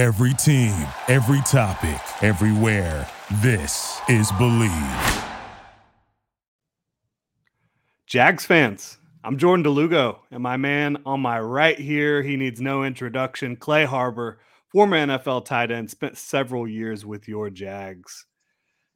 Every team, every topic, everywhere. This is Bleav. Jags fans, I'm Jordan DeLugo, and my man on my right here, he needs no introduction. Clay Harbor, former NFL tight end, spent several years with your Jags.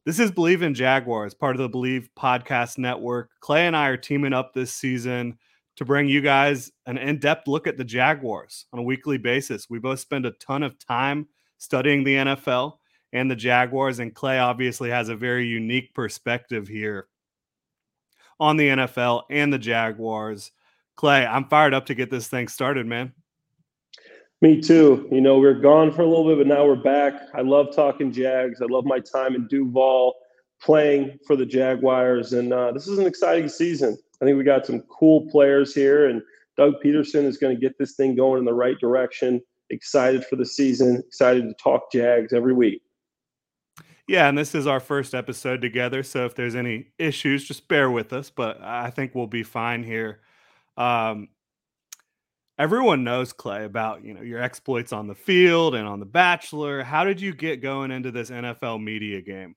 This is Bleav in Jaguars, part of the Bleav Podcast Network. Clay and I are teaming up this season to bring you guys an in depth look at the Jaguars on a weekly basis. We both spend a ton of time studying the NFL and the Jaguars, and Clay obviously has a very unique perspective here on the NFL and the Jaguars. Clay, I'm fired up to get this thing started, man. Me too. You know, we are gone for a little bit, but now we're back. I love talking Jags. I love my time in Duval playing for the Jaguars. And uh, this is an exciting season. I think we got some cool players here, and Doug Pederson is going to get this thing going in the right direction. Excited for the season, excited to talk Jags every week. Yeah, and this is our first episode together. So if there's any issues, just bear with us. But I think we'll be fine here. Um, everyone knows Clay about you know your exploits on the field and on The Bachelor. How did you get going into this NFL media game?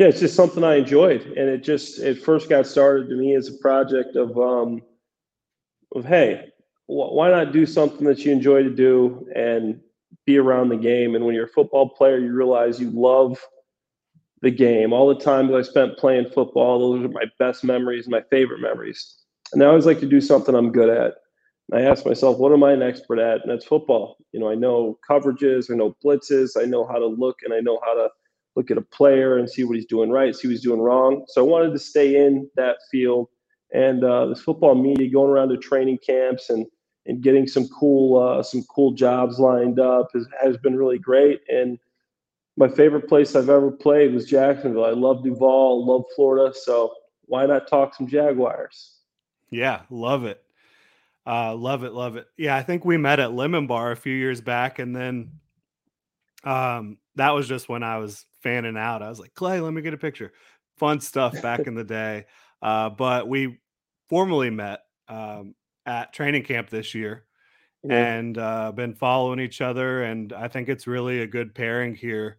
Yeah, it's just something I enjoyed, and it just it first got started to me as a project of um, of hey, why not do something that you enjoy to do and be around the game. And when you're a football player, you realize you love the game. All the time that I spent playing football, those are my best memories, my favorite memories. And I always like to do something I'm good at. And I ask myself, what am I an expert at? And that's football. You know, I know coverages, I know blitzes, I know how to look, and I know how to look at a player and see what he's doing right, see what he's doing wrong. So I wanted to stay in that field. And uh, this football media, going around to training camps and and getting some cool uh, some cool jobs lined up has, has been really great. And my favorite place I've ever played was Jacksonville. I love Duval, love Florida, so why not talk some Jaguars? Yeah, love it. Uh, love it, love it. Yeah, I think we met at Lemon Bar a few years back, and then um, that was just when I was fanning out. I was like, Clay, let me get a picture. Fun stuff back in the day. Uh, but we formally met um, at training camp this year yeah. and uh, been following each other. And I think it's really a good pairing here.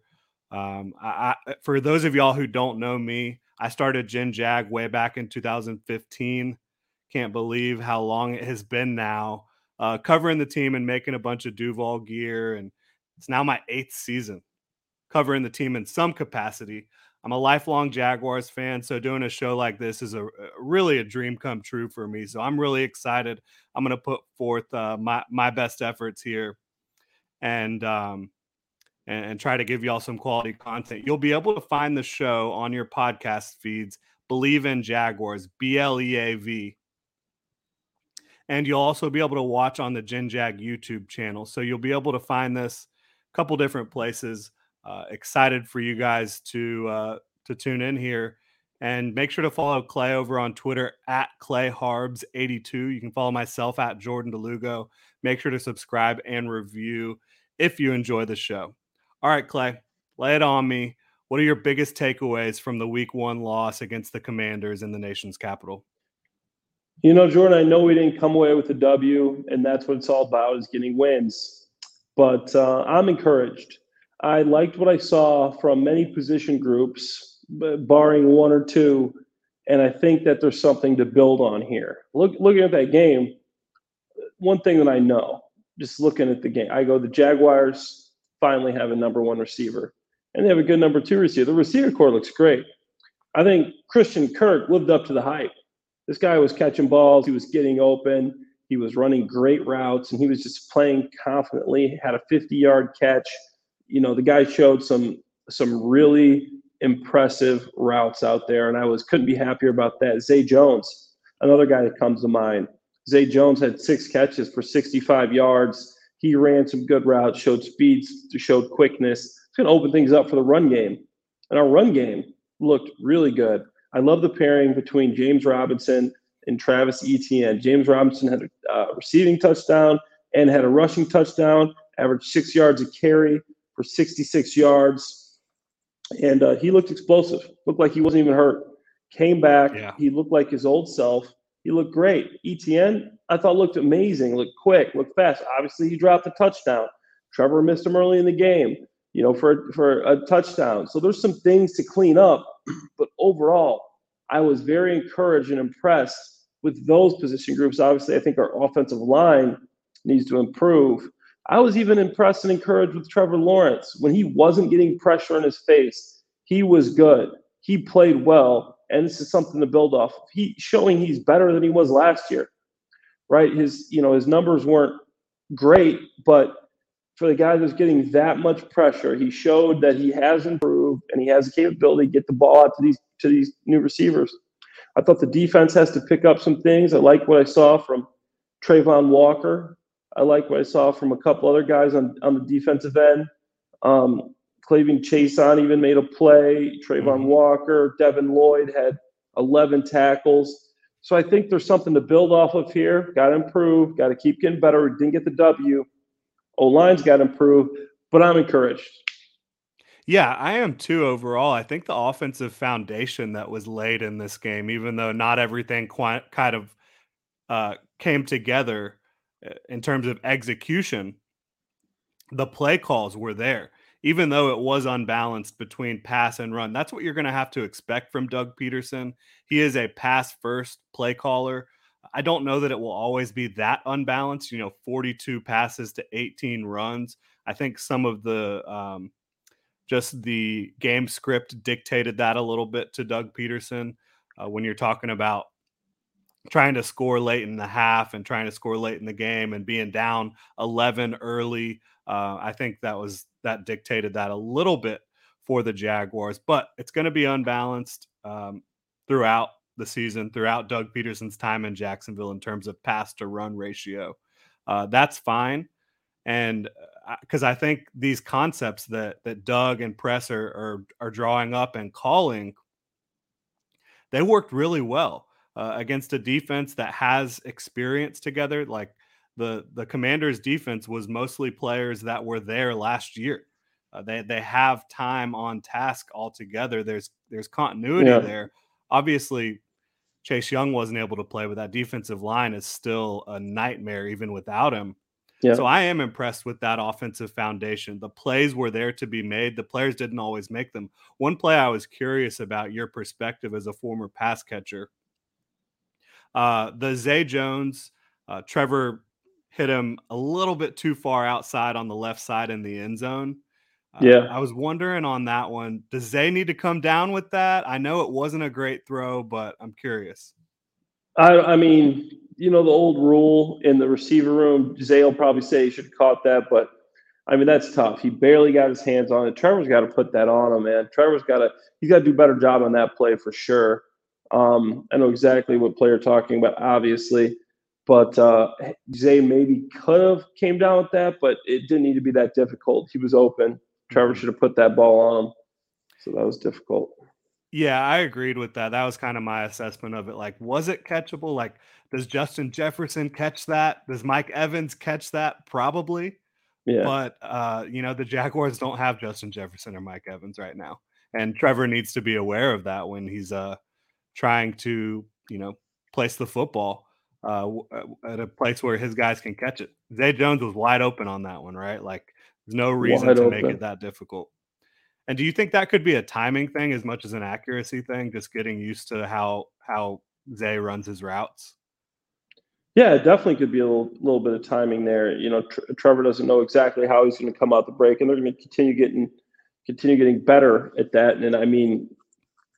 Um, I, I, for those of y'all who don't know me, I started Gen Jag way back in 2015. Can't believe how long it has been now, uh, covering the team and making a bunch of Duval gear. And it's now my eighth season covering the team in some capacity. I'm a lifelong Jaguars fan, so doing a show like this is a, really a dream come true for me. So I'm really excited. I'm going to put forth uh, my my best efforts here, and um, and, and try to give y'all some quality content. You'll be able to find the show on your podcast feeds. Bleav in Jaguars, B L E A V, and you'll also be able to watch on the Gen Jag YouTube channel. So you'll be able to find this a couple different places. Uh, excited for you guys to uh, to tune in here. And make sure to follow Clay over on Twitter at Clay Harbs82. You can follow myself at Jordan DeLugo. Make sure to subscribe and review if you enjoy the show. All right, Clay, lay it on me. What are your biggest takeaways from the week one loss against the Commanders in the nation's capital? You know, Jordan, I know we didn't come away with a W, and that's what it's all about is getting wins. But uh, I'm encouraged. I liked what I saw from many position groups, barring one or two, and I think that there's something to build on here. Look, looking at that game, one thing that I know, just looking at the game, I go, the Jaguars finally have a number one receiver, and they have a good number two receiver. The receiver corps looks great. I think Christian Kirk lived up to the hype. This guy was catching balls, he was getting open, he was running great routes, and he was just playing confidently. Had a 50 yard catch you know, the guy showed some some really impressive routes out there, and I was couldn't be happier about that. Zay Jones, another guy that comes to mind. Zay Jones had six catches for 65 yards. He ran some good routes, showed speeds, showed quickness. It's going to open things up for the run game. And our run game looked really good. I love the pairing between James Robinson and Travis Etienne. James Robinson had a uh, receiving touchdown and had a rushing touchdown, averaged six yards a carry for 66 yards. And uh, he looked explosive, looked like he wasn't even hurt. Came back. Yeah. He looked like his old self. He looked great. Etienne, I thought looked amazing, looked quick, looked fast. Obviously, he dropped a touchdown, Trevor missed him early in the game, you know, for for a touchdown. So there's some things to clean up, but overall, I was very encouraged and impressed with those position groups. Obviously, I think our offensive line needs to improve. I was even impressed and encouraged with Trevor Lawrence when he wasn't getting pressure in his face. He was good. He played well, and this is something to build off. He showing he's better than he was last year, right? His you know his numbers weren't great, but for the guy that's getting that much pressure, he showed that he has improved and he has the capability to get the ball out to these to these new receivers. I thought the defense has to pick up some things. I like what I saw from Travon Walker. I like what I saw from a couple other guys on, on the defensive end. Um, K'Lavon Chaisson even made a play. Travon mm-hmm. Walker, Devin Lloyd had 11 tackles. So I think there's something to build off of here. Got to improve. Got to keep getting better. We didn't get the W. O line's got to improve, but I'm encouraged. Yeah, I am too overall. I think the offensive foundation that was laid in this game, even though not everything quite, kind of uh, came together in terms of execution, the play calls were there even though it was unbalanced between pass and run. That's what you're going to have to expect from Doug Pederson. He is a pass first play caller. I don't know that it will always be that unbalanced, you know, 42 passes to 18 runs. I think some of the um, just the game script dictated that a little bit to Doug Pederson uh, when you're talking about trying to score late in the half and trying to score late in the game and being down 11 early. Uh, I think that was that dictated that a little bit for the Jaguars, but it's going to be unbalanced um, throughout the season, throughout Doug Pederson's time in Jacksonville in terms of pass to run ratio. Uh, that's fine. And because uh, I think these concepts that that Doug and Presser are are drawing up and calling, they worked really well uh, against a defense that has experience together. Like the the Commanders' defense was mostly players that were there last year. Uh, they they have time on task altogether. There's there's continuity yeah. there. Obviously, Chase Young wasn't able to play, but that defensive line is still a nightmare even without him. Yeah. So I am impressed with that offensive foundation. The plays were there to be made. The players didn't always make them. One play I was curious about your perspective as a former pass catcher. Uh, the Zay Jones, uh, Trevor hit him a little bit too far outside on the left side in the end zone. Uh, yeah. I was wondering on that one, does Zay need to come down with that? I know it wasn't a great throw, but I'm curious. I, I mean, you know, the old rule in the receiver room, Zay will probably say he should have caught that, but I mean, that's tough. He barely got his hands on it. Trevor's got to put that on him, man. Trevor's got to, he's got to do a better job on that play for sure. Um, I know exactly what player talking about, obviously. But uh, Zay maybe could have came down with that, but it didn't need to be that difficult. He was open. Trevor mm-hmm. should have put that ball on him. So that was difficult. Yeah, I agreed with that. That was kind of my assessment of it. Like, was it catchable? Like, does Justin Jefferson catch that? Does Mike Evans catch that? Probably. Yeah. But uh, you know, the Jaguars don't have Justin Jefferson or Mike Evans right now. And Trevor needs to be aware of that when he's uh trying to, you know, place the football uh, uh, at a place where his guys can catch it. Zay Jones was wide open on that one, right? Like there's no reason wide to open. make it that difficult. And do you think that could be a timing thing as much as an accuracy thing? Just getting used to how how Zay runs his routes. Yeah, it definitely could be a little, little bit of timing there. You know, Trevor doesn't know exactly how he's going to come out the break, and they're going to continue getting continue getting better at that. And I mean,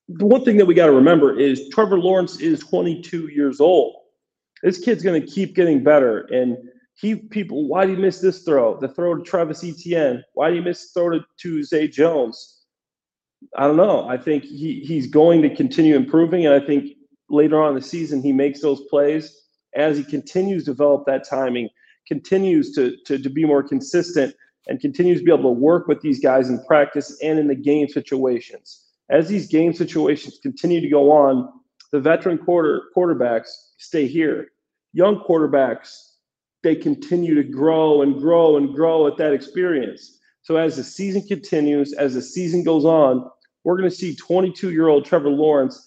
the one thing that we got to remember is Trevor Lawrence is 22 years old this kid's going to keep getting better. And he people, why did he miss this throw? The throw to Travis Etienne. Why did he miss throw to, to Zay Jones? I don't know. I think he he's going to continue improving, and I think later on in the season he makes those plays as he continues to develop that timing, continues to to, to be more consistent, and continues to be able to work with these guys in practice and in the game situations. As these game situations continue to go on, the veteran quarter quarterbacks stay here young quarterbacks, they continue to grow and grow and grow at that experience. So as the season continues, as the season goes on, we're going to see 22 year old Trevor Lawrence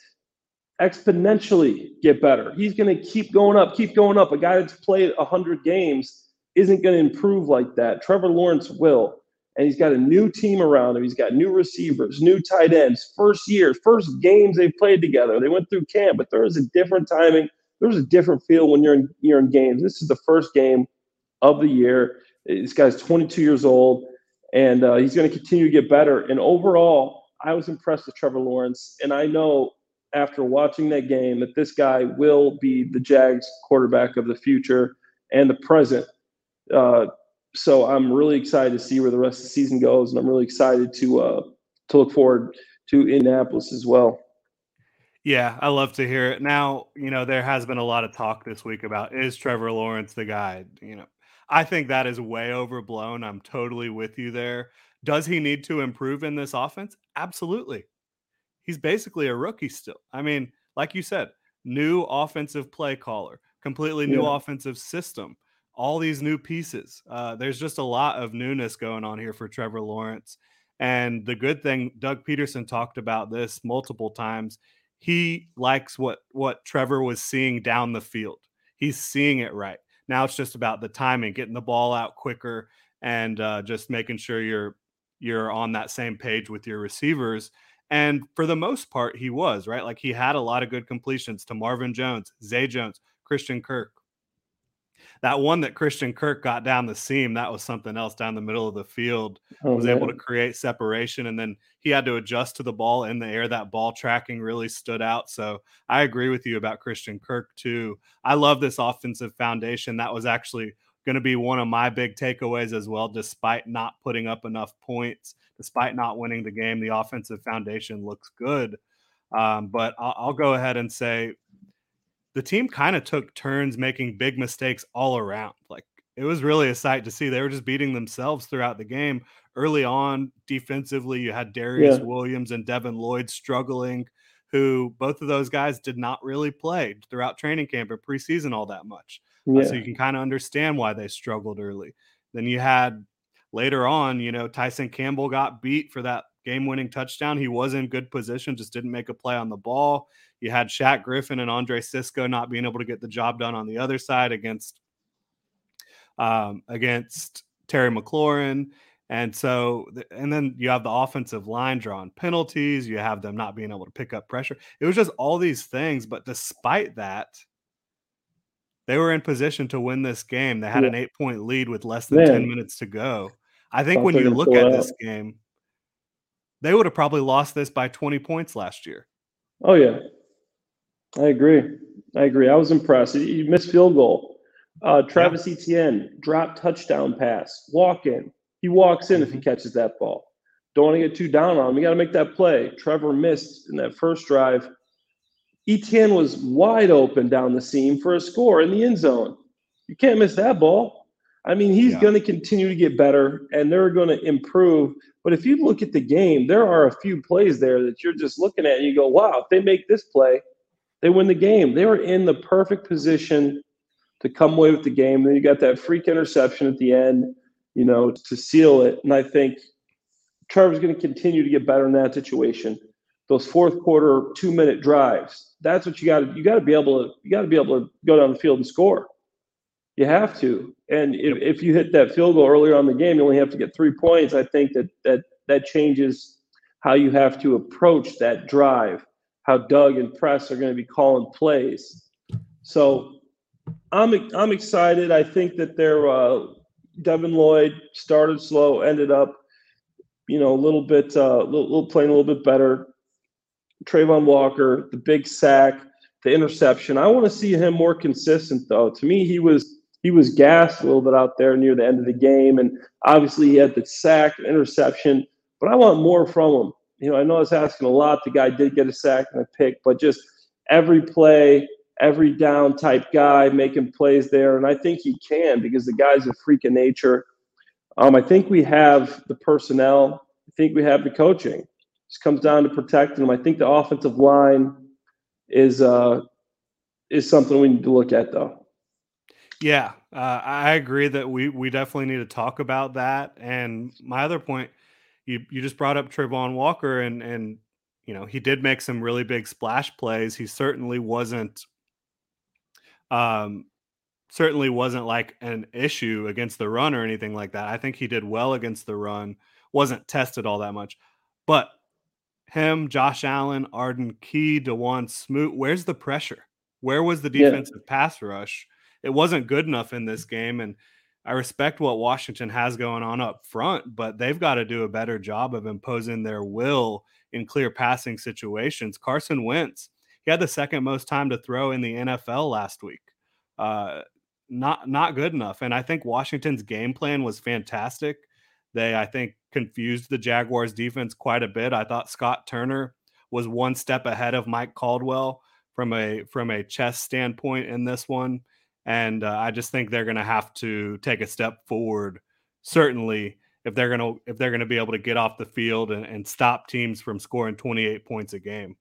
exponentially get better. He's going to keep going up, keep going up. A guy that's played 100 games isn't going to improve like that. Trevor Lawrence will. And he's got a new team around him. He's got new receivers, new tight ends, first year, first games they've played together. They went through camp, but there is a different timing. There's a different feel when you're in you're in games. This is the first game of the year. This guy's 22 years old, and uh, he's going to continue to get better. And overall, I was impressed with Trevor Lawrence, and I know after watching that game that this guy will be the Jags quarterback of the future and the present. Uh, so I'm really excited to see where the rest of the season goes, and I'm really excited to uh, to look forward to Indianapolis as well. Yeah, I love to hear it. Now, you know, there has been a lot of talk this week about is Trevor Lawrence the guy? You know, I think that is way overblown. I'm totally with you there. Does he need to improve in this offense? Absolutely. He's basically a rookie still. I mean, like you said, new offensive play caller, completely new yeah. offensive system all these new pieces. Uh, there's just a lot of newness going on here for Trevor Lawrence. And the good thing, Doug Pederson talked about this multiple times. He likes what what Trevor was seeing down the field. He's seeing it right. Now it's just about the timing, getting the ball out quicker, and uh, just making sure you're you're on that same page with your receivers. And for the most part, he was right. Like he had a lot of good completions to Marvin Jones, Zay Jones, Christian Kirk, that one that Christian Kirk got down the seam, that was something else down the middle of the field. Oh, was man. able to create separation, and then he had to adjust to the ball in the air. That ball tracking really stood out. So I agree with you about Christian Kirk too. I love this offensive foundation. That was actually going to be one of my big takeaways as well. Despite not putting up enough points, despite not winning the game, the offensive foundation looks good. Um, but I'll, I'll go ahead and say the team kind of took turns making big mistakes all around. Like it was really a sight to see. They were just beating themselves throughout the game. Early on, defensively, you had Darius yeah. Williams and Devin Lloyd struggling, who both of those guys did not really play throughout training camp or preseason all that much. Yeah. Uh, so you can kind of understand why they struggled early. Then you had later on, you know, Tyson Campbell got beat for that game winning touchdown. He was in good position, just didn't make a play on the ball. You had Shaq Griffin and Andre Cisco not being able to get the job done on the other side against um, against Terry McLaurin. And so, and then you have the offensive line drawing penalties. You have them not being able to pick up pressure. It was just all these things. But despite that, they were in position to win this game. They had yeah. an eight point lead with less than Man. 10 minutes to go. I think when you look at this game, they would have probably lost this by 20 points last year. Oh, yeah. I agree. I agree. I was impressed. He missed field goal. Uh, Travis yeah. Etienne drop touchdown pass, walk in. He walks in if he mm-hmm. catches that ball. Don't want to get too down on him. You got to make that play. Trevor missed in that first drive. Etienne was wide open down the seam for a score in the end zone. You can't miss that ball. I mean, he's yeah. going to continue to get better and they're going to improve. But if you look at the game, there are a few plays there that you're just looking at and you go, wow, if they make this play, they win the game. They were in the perfect position to come away with the game. Then you got that freak interception at the end, you know, to seal it. And I think Trevor's going to continue to get better in that situation. Those fourth quarter two minute drives. That's what you got to you got to be able to you got to be able to go down the field and score. You have to. And if, if you hit that field goal earlier on the game, you only have to get three points. I think that that that changes how you have to approach that drive how Doug and Press are going to be calling plays. So I'm I'm excited. I think that they're uh, Devin Lloyd started slow, ended up, you know, a little bit, uh, little, little playing a little bit better. Travon Walker, the big sack, the interception. I want to see him more consistent, though. To me, he was he was gassed a little bit out there near the end of the game, and obviously he had the sack, interception. But I want more from him you know, I know I was asking a lot. The guy did get a sack and a pick, but just every play, every down type guy making plays there. And I think he can because the guy's a freak of nature. Um, I think we have the personnel. I think we have the coaching. It just comes down to protecting them. I think the offensive line is uh, is something we need to look at, though. Yeah, uh, I agree that we we definitely need to talk about that. And my other point you you just brought up Travon Walker and and you know he did make some really big splash plays. He certainly wasn't um certainly wasn't like an issue against the run or anything like that. I think he did well against the run, wasn't tested all that much. But him, Josh Allen, Arden Key, Dawuane Smoot, where's the pressure? Where was the defensive yeah. pass rush? It wasn't good enough in this game. And I respect what Washington has going on up front, but they've got to do a better job of imposing their will in clear passing situations. Carson Wentz, he had the second most time to throw in the NFL last week. Uh, not not good enough. And I think Washington's game plan was fantastic. They, I think, confused the Jaguars defense quite a bit. I thought Scott Turner was one step ahead of Mike Caldwell from a from a chess standpoint in this one, and uh, I just think they're going to have to take a step forward. Certainly, if they're going to if they're going to be able to get off the field and, and stop teams from scoring 28 points a game.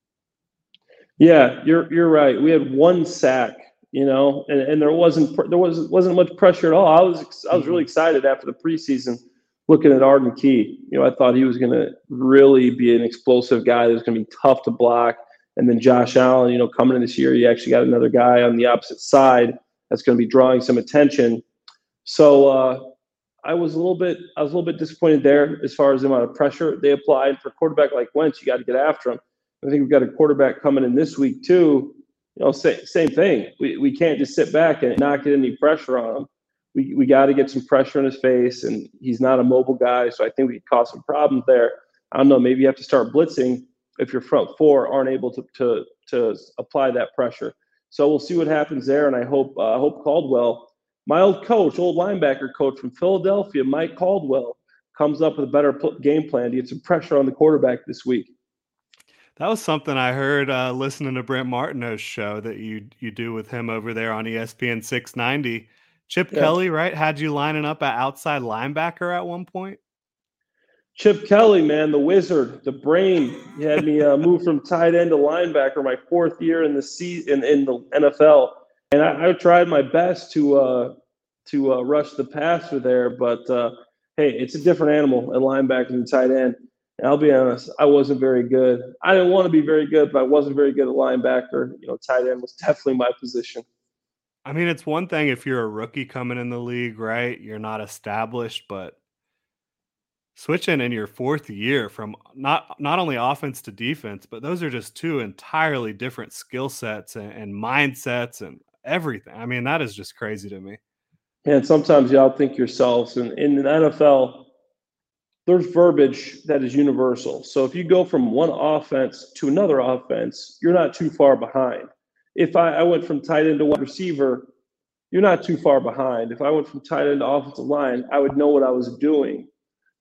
Yeah, you're you're right. We had one sack, you know, and, and there wasn't there was wasn't much pressure at all. I was I was really mm-hmm. excited after the preseason looking at Arden Key. You know, I thought he was going to really be an explosive guy that was going to be tough to block. And then Josh Allen, you know, coming in this year, you actually got another guy on the opposite side that's going to be drawing some attention. So uh, I was a little bit, I was a little bit disappointed there as far as the amount of pressure they applied for quarterback like Wentz. You got to get after him. I think we've got a quarterback coming in this week too. You know, say, same thing. We we can't just sit back and not get any pressure on him. We we got to get some pressure in his face, and he's not a mobile guy, so I think we could cause some problems there. I don't know. Maybe you have to start blitzing if your front four aren't able to to to apply that pressure. So we'll see what happens there, and I hope uh, I hope Caldwell, my old coach, old linebacker coach from Philadelphia, Mike Caldwell, comes up with a better pl- game plan to get some pressure on the quarterback this week. That was something I heard uh, listening to Brent Martineau's show that you you do with him over there on ESPN 690. Chip yeah. Kelly, right, had you lining up at outside linebacker at one point. Chip Kelly, man, the wizard, the brain. He had me uh, move from tight end to linebacker my fourth year in the season in, in the NFL, and I, I tried my best to uh, to uh, rush the passer there. But uh, hey, it's a different animal at linebacker than tight end. And I'll be honest, I wasn't very good. I didn't want to be very good, but I wasn't very good at linebacker. You know, tight end was definitely my position. I mean, it's one thing if you're a rookie coming in the league, right? You're not established, but switching in your fourth year from not not only offense to defense, but those are just two entirely different skill sets and, and, mindsets and everything. I mean, that is just crazy to me. And sometimes y'all think yourselves, and in the NFL, there's verbiage that is universal. So if you go from one offense to another offense, you're not too far behind. If I, I went from tight end to wide receiver, you're not too far behind. If I went from tight end to offensive line, I would know what I was doing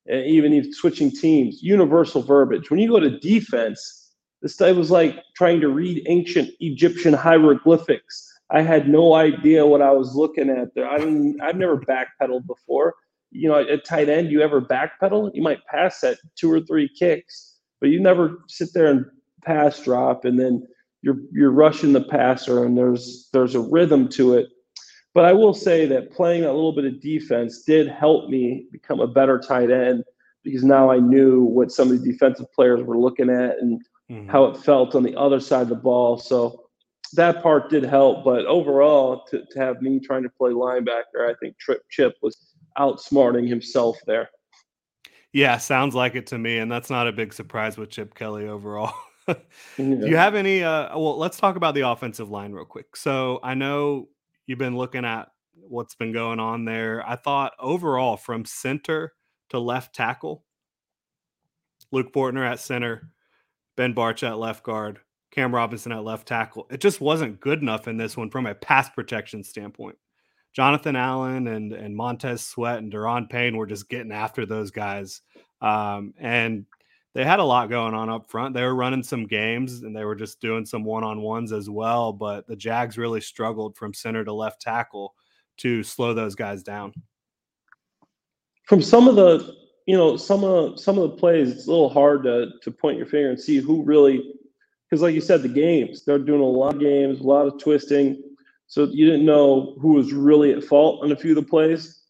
even if switching teams, universal verbiage. When you go to defense, this guy was like trying to read ancient Egyptian hieroglyphics. I had no idea what I was looking at there. I didn't. I've never backpedaled before. You know, at tight end, you ever backpedal? You might pass at two or three kicks, but you never sit there and pass drop, and then you're you're rushing the passer, and there's there's a rhythm to it but I will say that playing a little bit of defense did help me become a better tight end because now I knew what some of the defensive players were looking at and mm-hmm. how it felt on the other side of the ball. So that part did help. But overall, to, to have me trying to play linebacker, I think Trip Chip was outsmarting himself there. Yeah, sounds like it to me. And that's not a big surprise with Chip Kelly overall. Do you have any? Uh, well, let's talk about the offensive line real quick. So I know you've been looking at what's been going on there. I thought overall from center to left tackle, Luke Fortner at center, Ben Bartch at left guard, Cam Robinson at left tackle. It just wasn't good enough in this one from a pass protection standpoint. Jonathan Allen and and Montez Sweat and Daron Payne were just getting after those guys. Um, and they had a lot going on up front. They were running some games and they were just doing some one on ones as well. But the Jags really struggled from center to left tackle to slow those guys down. From some of the, you know, some of some of the plays, it's a little hard to to point your finger and see who really, because like you said, the games they're doing a lot of games, a lot of twisting, so you didn't know who was really at fault on a few of the plays.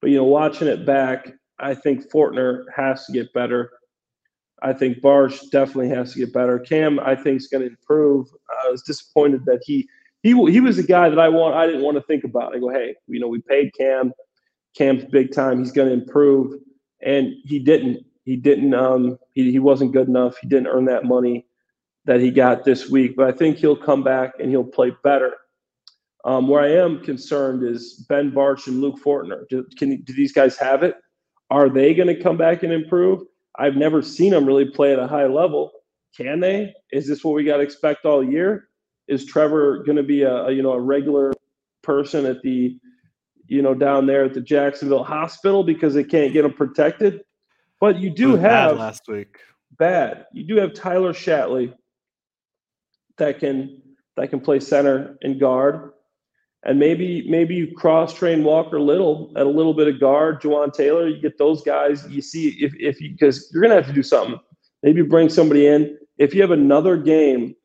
But you know, watching it back, I think Fortner has to get better I think Bartch definitely has to get better. Cam, I think, is going to improve. I was disappointed that he he he was a guy that I want. I didn't want to think about. I go, hey, you know, we paid Cam. Cam's big time. He's going to improve, and he didn't. He didn't. Um, he he wasn't good enough. He didn't earn that money that he got this week. But I think he'll come back and he'll play better. Um, where I am concerned is Ben Bartch and Luke Fortner. Do, can do these guys have it? Are they going to come back and improve? I've never seen them really play at a high level. Can they? Is this what we got to expect all year? Is Trevor going to be a, a you know a regular person at the you know down there at the Jacksonville hospital because they can't get him protected? But you do have last week bad. You do have Tyler Shatley that can that can play center and guard and maybe maybe you cross train Walker Little at a little bit of guard, Jawaan Taylor. You get those guys. You see if if you because you're gonna have to do something. Maybe bring somebody in. If you have another game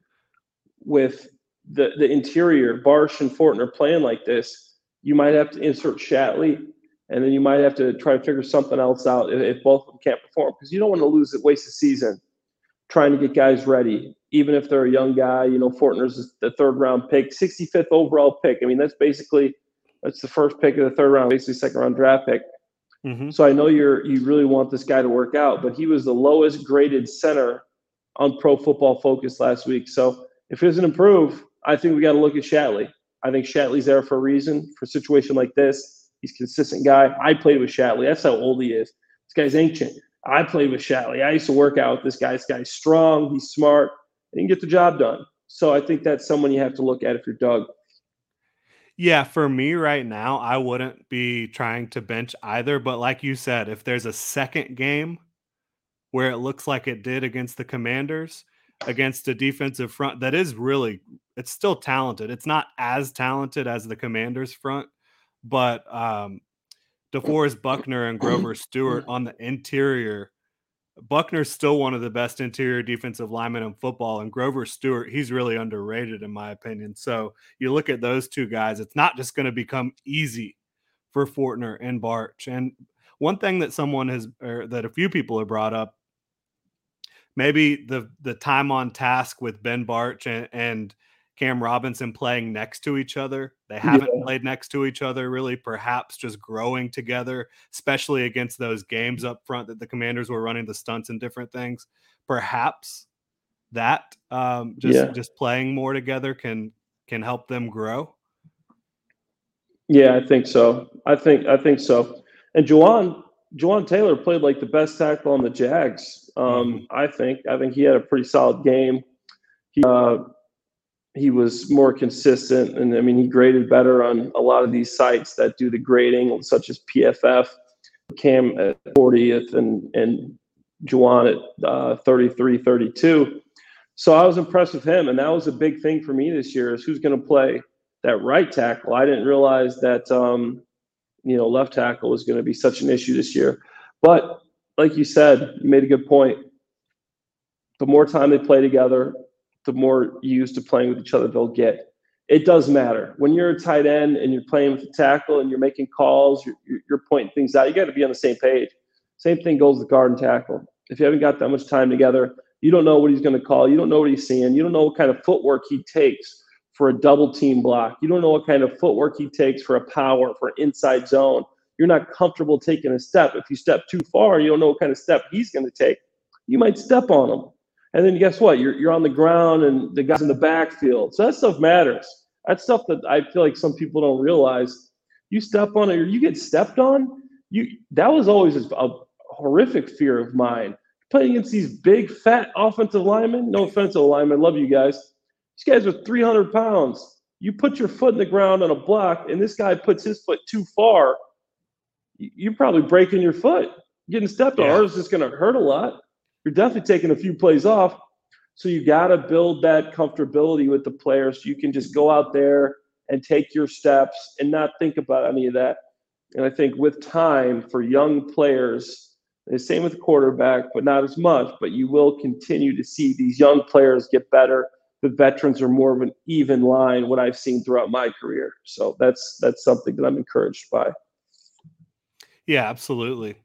with the the interior, Bartch and Fortner playing like this, you might have to insert Shatley, and then you might have to try to figure something else out if, if both of them can't perform because you don't want to lose it, waste the season trying to get guys ready even if they're a young guy. You know, Fortner's the third round pick, 65th overall pick. I mean, that's basically that's the first pick of the third round, basically second round draft pick. Mm-hmm. So I know you're you really want this guy to work out, but he was the lowest graded center on Pro Football Focus last week. So if he doesn't improve, I think we got to look at Shatley. I think Shatley's there for a reason for a situation like this. He's a consistent guy. I played with Shatley. That's how old he is. This guy's ancient. I played with Shatley. I used to work out with this guy. This guy's strong. He's smart and can get the job done. So I think that's someone you have to look at if you're Doug. Yeah, for me right now, I wouldn't be trying to bench either. But like you said, if there's a second game where it looks like it did against the Commanders, against a defensive front that is really, it's still talented. It's not as talented as the Commanders front, but um, DeForest Buckner and Grover Stewart on the interior Buckner's still one of the best interior defensive linemen in football, and Grover Stewart, he's really underrated in my opinion. So you look at those two guys, it's not just going to become easy for Fortner and Bartch. And one thing that someone has, or that a few people have brought up, maybe the the time on task with Ben Bartch and, and Cam Robinson playing next to each other. They haven't yeah. played next to each other really, perhaps just growing together, especially against those games up front that the commanders were running the stunts and different things. Perhaps that um, just yeah. just playing more together can can help them grow. Yeah, I think so. I think I think so. And Jawaan Jawaan Taylor played like the best tackle on the Jags. Um, mm-hmm. I think I think he had a pretty solid game. He uh, he was more consistent, and I mean, he graded better on a lot of these sites that do the grading, such as PFF. Cam at 40th and and Jawaan at uh, 33, 32. So I was impressed with him, and that was a big thing for me this year: is who's going to play that right tackle. I didn't realize that um, you know left tackle was going to be such an issue this year, but like you said, you made a good point. The more time they play together, the more used to playing with each other they'll get. It does matter when you're a tight end and you're playing with a tackle and you're making calls, you're, you're pointing things out. You got to be on the same page. Same thing goes with guard and tackle. If you haven't got that much time together, you don't know what he's going to call. You don't know what he's seeing. You don't know what kind of footwork he takes for a double team block. You don't know what kind of footwork he takes for a power, for inside zone. You're not comfortable taking a step. If you step too far, you don't know what kind of step he's going to take. You might step on him. And then guess what? You're, you're on the ground and the guys in the backfield. So that stuff matters. That's stuff that I feel like some people don't realize. You step on it or you get stepped on. You that was always a, horrific fear of mine. Playing against these big, fat offensive linemen. No offensive linemen, love you guys. These guys are 300 pounds. You put your foot in the ground on a block, and this guy puts his foot too far. You're probably breaking your foot. Getting stepped on, or it's just going to hurt a lot you're definitely taking a few plays off. So you got to build that comfortability with the players. You can just go out there and take your steps and not think about any of that. And I think with time for young players, the same with quarterback, but not as much, but you will continue to see these young players get better. The veterans are more of an even line, what I've seen throughout my career. So that's that's something that I'm encouraged by. Yeah, absolutely.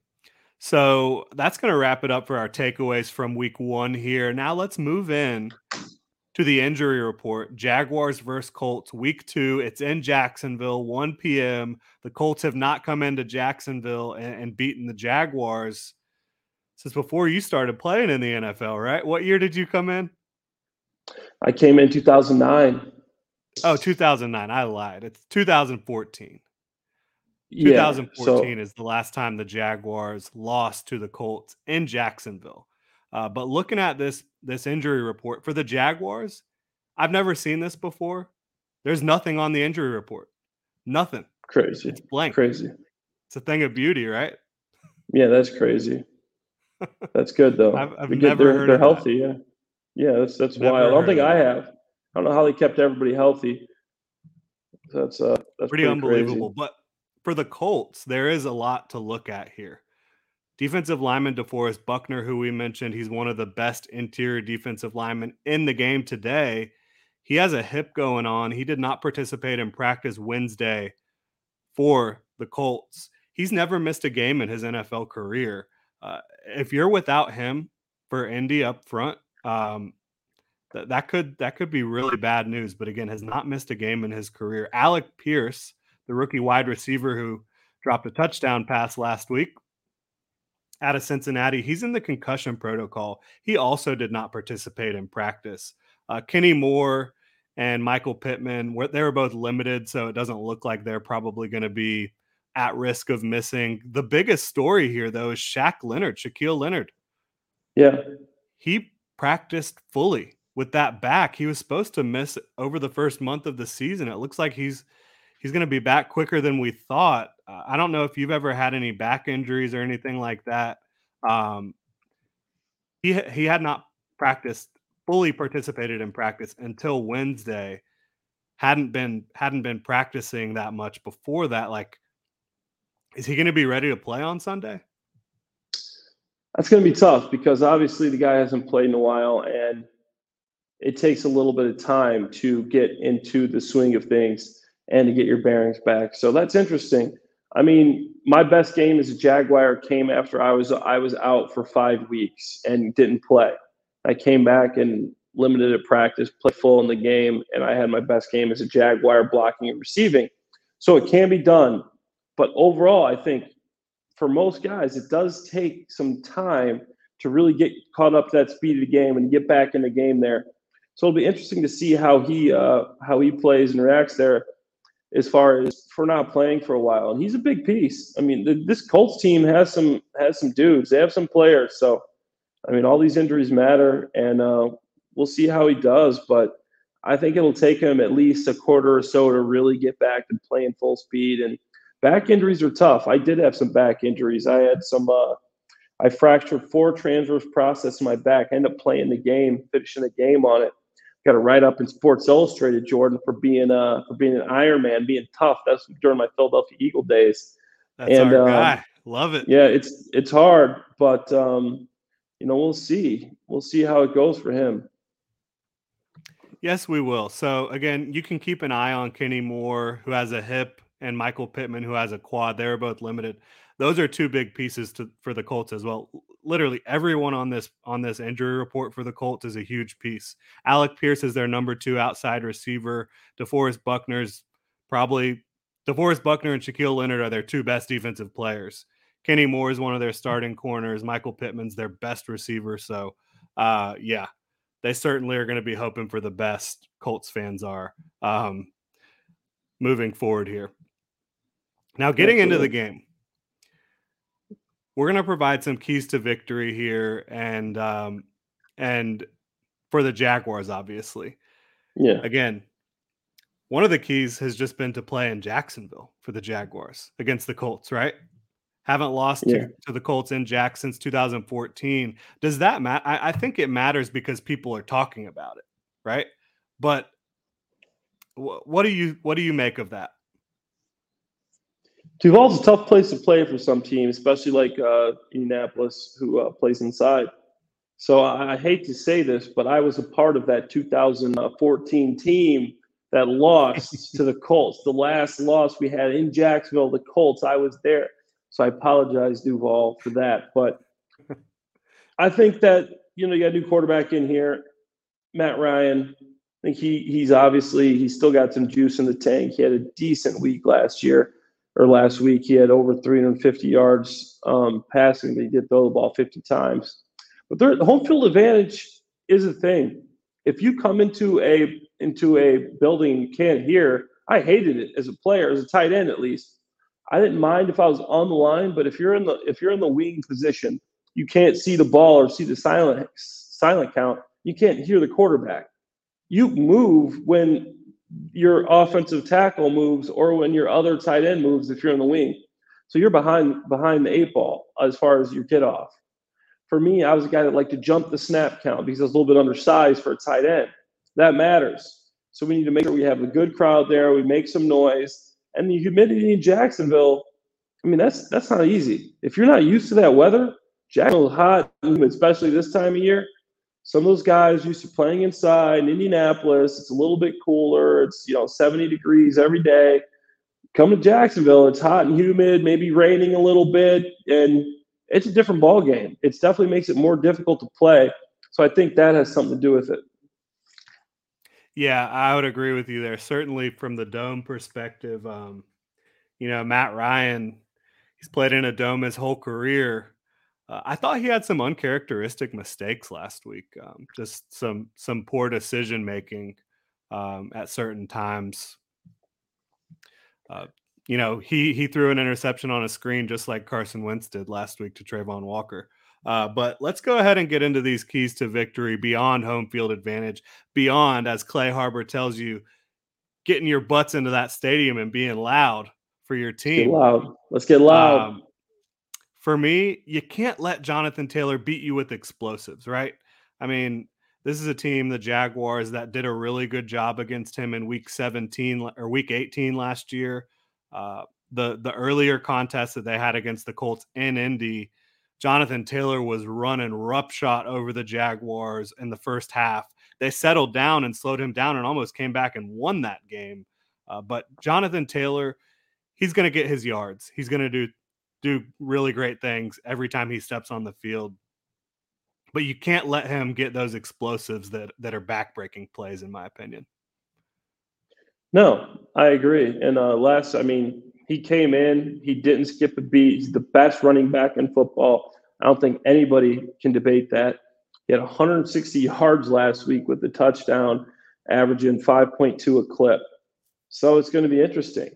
So that's going to wrap it up for our takeaways from week one here. Now let's move in to the injury report. Jaguars versus Colts, week two. It's in Jacksonville, 1 p.m. The Colts have not come into Jacksonville and, and beaten the Jaguars since before you started playing in the NFL, right? What year did you come in? I came in 2009. Oh, 2009. I lied. It's 2014. Yeah, 2014 so, is the last time the Jaguars lost to the Colts in Jacksonville. Uh, but looking at this this injury report for the Jaguars, I've never seen this before. There's nothing on the injury report. Nothing. Crazy. It's blank. Crazy. It's a thing of beauty, right? Yeah, that's crazy. That's good though. I've, I've never they're, heard they're healthy. That. Yeah, yeah, that's that's never wild. I don't think I have. I don't know how they kept everybody healthy. That's uh that's pretty, pretty unbelievable. Crazy. But for the Colts, there is a lot to look at here. Defensive lineman DeForest Buckner, who we mentioned, he's one of the best interior defensive linemen in the game today. He has a hip going on. He did not participate in practice Wednesday for the Colts. He's never missed a game in his NFL career. Uh, if you're without him for Indy up front, um, that that could that could be really bad news. But again, has not missed a game in his career. Alec Pierce, the rookie wide receiver who dropped a touchdown pass last week out of Cincinnati, he's in the concussion protocol. He also did not participate in practice. Uh, Kenny Moore and Michael Pittman, they were both limited, so it doesn't look like they're probably going to be at risk of missing. The biggest story here, though, is Shaq Leonard, Shaquille Leonard. Yeah. He practiced fully with that back. He was supposed to miss over the first month of the season. It looks like he's he's going to be back quicker than we thought. Uh, I don't know if you've ever had any back injuries or anything like that. Um, he he had not practiced fully participated in practice until Wednesday. Hadn't been hadn't been practicing that much before that. Like is he going to be ready to play on Sunday? That's going to be tough because obviously the guy hasn't played in a while and it takes a little bit of time to get into the swing of things and to get your bearings back. So that's interesting. I mean, my best game as a Jaguar came after I was I was out for 5 weeks and didn't play. I came back and limited at practice, played full in the game, and I had my best game as a Jaguar blocking and receiving. So it can be done. But overall, I think for most guys, it does take some time to really get caught up to that speed of the game and get back in the game there. So it'll be interesting to see how he uh, how he plays and reacts there, as far as for not playing for a while. And he's a big piece. I mean, the, this Colts team has some has some dudes. They have some players. So, I mean, all these injuries matter, and uh, we'll see how he does. But I think it'll take him at least a quarter or so to really get back to playing full speed and back injuries are tough. I did have some back injuries. I had some. Uh, I fractured four transverse process in my back. I ended up playing the game, finishing the game on it. Got a write up in Sports Illustrated, Jordan, for being uh for being an Iron Man, being tough. That's during my Philadelphia Eagle days. That's and, our um, guy. Love it. Yeah, it's it's hard, but um, you know we'll see. We'll see how it goes for him. Yes, we will. So again, you can keep an eye on Kenny Moore, who has a hip and Michael Pittman, who has a quad. They're both limited. Those are two big pieces to, for the Colts as well. Literally everyone on this on this injury report for the Colts is a huge piece. Alec Pierce is their number two outside receiver. DeForest Buckner's probably DeForest Buckner and Shaquille Leonard are their two best defensive players. Kenny Moore is one of their starting corners. Michael Pittman's their best receiver. So, uh, yeah, they certainly are going to be hoping for the best. Colts fans are um, moving forward here. Now, getting into the game, we're going to provide some keys to victory here, and um, and for the Jaguars, obviously. Yeah. Again, one of the keys has just been to play in Jacksonville for the Jaguars against the Colts, right? Haven't lost yeah. to, to, the Colts in Jack since 2014. Does that matter? I, I think it matters because people are talking about it, right? But wh- what do you what do you make of that? Duval's a tough place to play for some teams, especially like uh, Indianapolis, who uh, plays inside. So I, I, hate to say this, but I was a part of that 2014 team that lost to the Colts. The last loss we had in Jacksonville, the Colts. I was there, so I apologize, Duval, for that. But I think that you know you got a new quarterback in here. Matt Ryan. I think he he's obviously he's still got some juice in the tank. He had a decent week last year or last week. He had over 350 yards um, passing. He did throw the ball 50 times. But the home field advantage is a thing. If you come into a into a building you can't hear, I hated it as a player, as a tight end at least. I didn't mind if I was on the line, but if you're in the if you're in the wing position, you can't see the ball or see the silent silent count. You can't hear the quarterback. You move when your offensive tackle moves or when your other tight end moves if you're in the wing. So you're behind behind the eight ball as far as your get off. For me, I was a guy that liked to jump the snap count because I was a little bit undersized for a tight end. That matters. So we need to make sure we have a good crowd there. We make some noise. And the humidity in Jacksonville, I mean, that's that's not easy. If you're not used to that weather, Jacksonville's hot, especially this time of year. Some of those guys used to playing inside in Indianapolis. It's a little bit cooler. It's you know 70 degrees every day. Come to Jacksonville, it's hot and humid, maybe raining a little bit, and it's a different ball game. It definitely makes it more difficult to play. So I think that has something to do with it. Yeah, I would agree with you there. Certainly from the dome perspective, um, you know, Matt Ryan, he's played in a dome his whole career. Uh, I thought he had some uncharacteristic mistakes last week. Um, just some some poor decision making um, at certain times. Uh, you know, he he threw an interception on a screen just like Carson Wentz did last week to Travon Walker. Uh, but let's go ahead and get into these keys to victory beyond home field advantage, beyond, as Clay Harbor tells you, getting your butts into that stadium and being loud for your team. Get loud. Let's get loud. Um, for me, you can't let Jonathan Taylor beat you with explosives, right? I mean, this is a team, the Jaguars, that did a really good job against him in week 17 or week 18 last year. Uh, the the earlier contest that they had against the Colts in Indy, Jonathan Taylor was running roughshod over the Jaguars in the first half. They settled down and slowed him down and almost came back and won that game. Uh, but Jonathan Taylor, he's going to get his yards. He's going to do do really great things every time he steps on the field. But you can't let him get those explosives that that are backbreaking plays, in my opinion. No, I agree. And uh, last, I mean, he came in, he didn't skip a beat. He's the best running back in football. I don't think anybody can debate that. He had 160 yards last week with the touchdown, averaging 5.2 a clip. So it's going to be interesting.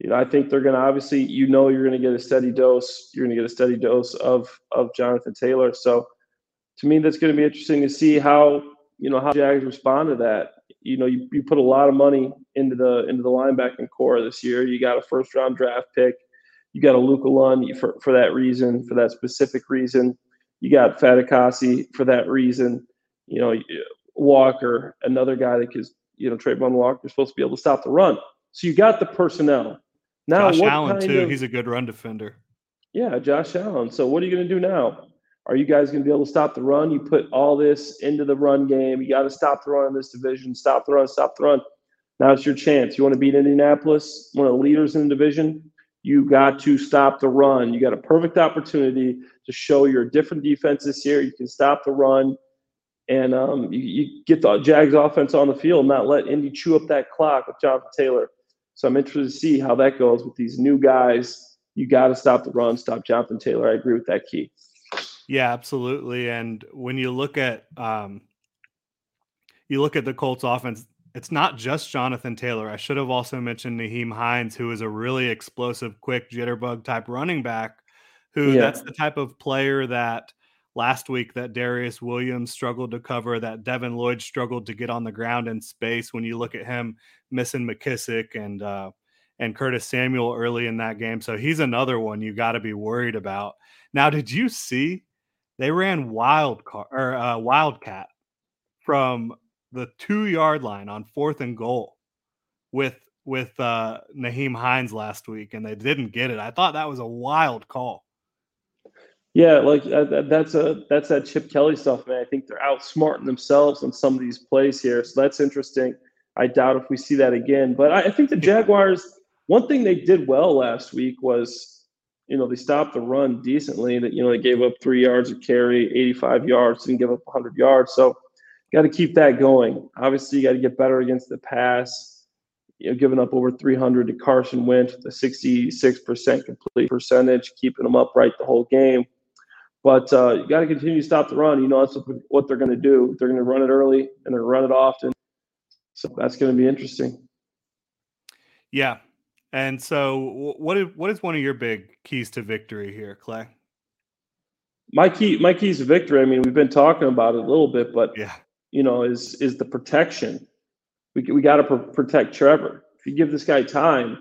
You know, I think they're going to obviously, you know, you're going to get a steady dose. You're going to get a steady dose of of Jonathan Taylor. So to me, that's going to be interesting to see how you know how Jags respond to that you know you, you put a lot of money into the into the linebacking corps this year. You got a first round draft pick. You got Oluokun for, for that reason, for that specific reason. You got Fatukasi for that reason. You know, Walker, another guy that is, you know, Travon Walker is supposed to be able to stop the run. So you got the personnel. Now, Josh Allen too. Of, he's a good run defender. Yeah, Josh Allen. So what are you going to do now? Are you guys going to be able to stop the run? You put all this into the run game. You got to stop the run in this division. Stop the run. Stop the run. Now it's your chance. You want to beat Indianapolis, one of the leaders in the division. You got to stop the run. You got a perfect opportunity to show you're different defense this year. You can stop the run, and um, you, you, get the Jags offense on the field, not let Indy chew up that clock with Jonathan Taylor. So I'm interested to see how that goes with these new guys. You got to stop the run, stop Jonathan Taylor. I agree with that key. Yeah, absolutely. And when you look at um, you look at the Colts offense, it's not just Jonathan Taylor. I should have also mentioned Nyheim Hines, who is a really explosive, quick jitterbug type running back. Who yeah. that's the type of player that last week that Darious Williams struggled to cover, that Devin Lloyd struggled to get on the ground in space. When you look at him missing McKissic and uh, and Curtis Samuel early in that game, so he's another one you got to be worried about. Now, did you see they ran wild car or uh, wildcat from the two yard line on fourth and goal with with uh, Nyheim Hines last week, and they didn't get it. I thought that was a wild call. Yeah, like uh, that's a that's that Chip Kelly stuff, man. I think they're outsmarting themselves on some of these plays here, so that's interesting. I doubt if we see that again, but I, I think the Jaguars. One thing they did well last week was you know, they stopped the run decently. That you know, they gave up three yards of carry, 85 yards, didn't give up 100 yards. So got to keep that going. Obviously, you got to get better against the pass. You know, giving up over 300 to Carson Wentz with a 66% complete percentage, keeping them upright the whole game. But uh, you got to continue to stop the run. You know that's what they're going to do. They're going to run it early and they're run it often. So that's going to be interesting. Yeah. And so, what is what is one of your big keys to victory here, Clay? My key, my keys to victory. I mean, we've been talking about it a little bit, but yeah, you know, is is the protection. We we got to pr- protect Trevor. If you give this guy time,